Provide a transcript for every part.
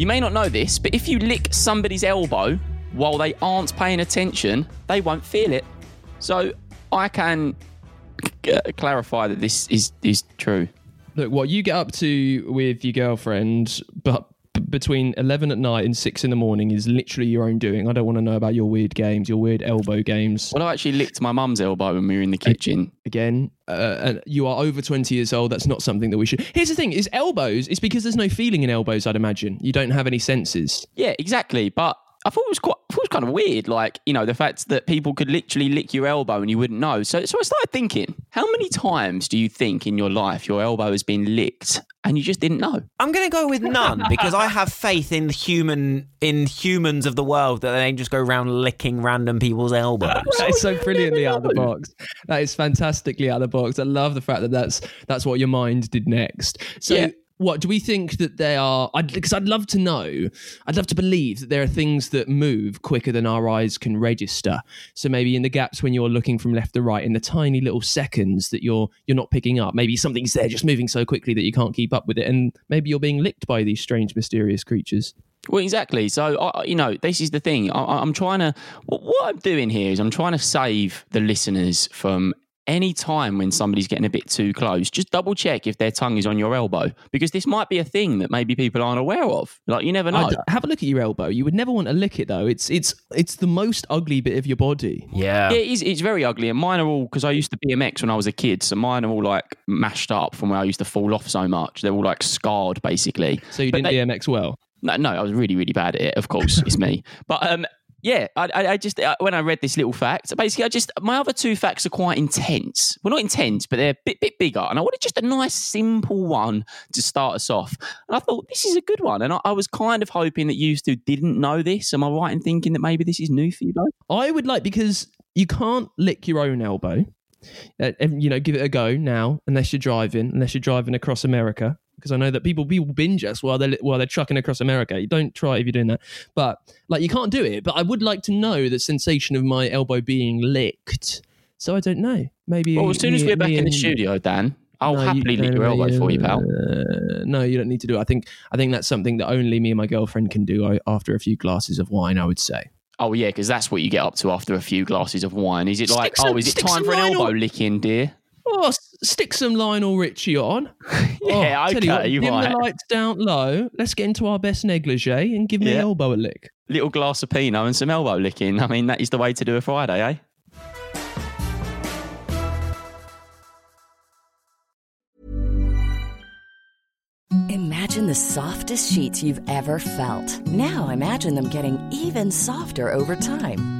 You may not know this, but if you lick somebody's elbow while they aren't paying attention, they won't feel it. So I can c- clarify that this is is true. Look, what you get up to with your girlfriend, but between 11 at night and 6 in the morning is literally your own doing. I don't want to know about your weird games, your weird elbow games. Well, I actually licked my mum's elbow when we were in the kitchen. Again, uh, and you are over 20 years old. That's not something that we should. Here's the thing is elbows, it's because there's no feeling in elbows, I'd imagine. You don't have any senses. Yeah, exactly. But I thought it was quite, I thought it was kind of weird, like you know, the fact that people could literally lick your elbow and you wouldn't know. So, so I started thinking, how many times do you think in your life your elbow has been licked and you just didn't know? I'm going to go with none because I have faith in human in humans of the world that they don't just go around licking random people's elbows. That is so brilliantly out of the box. That is fantastically out of the box. I love the fact that that's that's what your mind did next. So. Yeah. What do we think that they are? Because I'd, love to know. I'd love to believe that there are things that move quicker than our eyes can register. So maybe in the gaps when you're looking from left to right, in the tiny little seconds that you're you're not picking up, maybe something's there just moving so quickly that you can't keep up with it, and maybe you're being licked by these strange, mysterious creatures. Well, exactly. So, I you know, this is the thing. I, I'm trying to. What I'm doing here is I'm trying to save the listeners from any time when somebody's getting a bit too close. Just double check if their tongue is on your elbow because this might be a thing that maybe people aren't aware of. Like you never know. I'd- have a look at your elbow. You would never want to lick it though. It's it's it's the most ugly bit of your body. Yeah. Yeah, it is, it's very ugly, and mine are all because I used to BMX when I was a kid, so mine are all like mashed up from where I used to fall off so much. They're all like scarred, basically. So you But didn't they- BMX well. No, no, I was really, really bad at it. Of course, it's me. But um, yeah, I, I, I just uh, when I read this little fact, basically, I just my other two facts are quite intense. Well, not intense, but they're a bit, bit bigger. And I wanted just a nice, simple one to start us off. And I thought this is a good one. And I, I was kind of hoping that you two didn't know this. Am I right in thinking that maybe this is new for you both? I would like because you can't lick your own elbow. Uh, and, you know, give it a go now, unless you're driving, unless you're driving across America. Because I know that people people binge us while they're while they're trucking across America. You don't try if you're doing that, but like you can't do it. But I would like to know the sensation of my elbow being licked. So I don't know. Maybe. Well, as soon as we're back in the studio, Dan, I'll No, you- happily lick your elbow for you, pal. uh, no, you don't need to do it. I think I think that's something that only me and my girlfriend can do after a few glasses of wine. I would say. Oh yeah, because that's what you get up to after a few glasses of wine. Is it like, some- oh, is it time for an elbow licking, dear? Oh, stick some Lionel Richie on. Yeah, oh, tell you what, okay, you're dim right. the lights down low. Let's get into our best negligee and give me Yeah. elbow a lick. Little glass of Pinot and some elbow licking. I mean, that is the way to do a Friday, eh? Imagine the softest sheets you've ever felt. Now imagine them getting even softer over time.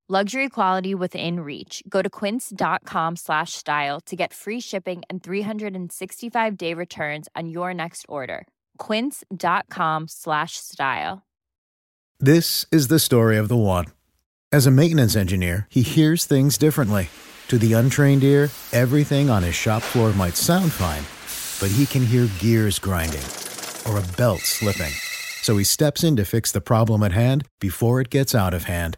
Luxury quality within reach. Go to quince.com slash style to get free shipping and 365 day returns on your next order. Quince.com slash style. This is the story of the one. As a maintenance engineer, he hears things differently. To the untrained ear, everything on his shop floor might sound fine, but he can hear gears grinding or a belt slipping. So he steps in to fix the problem at hand before it gets out of hand.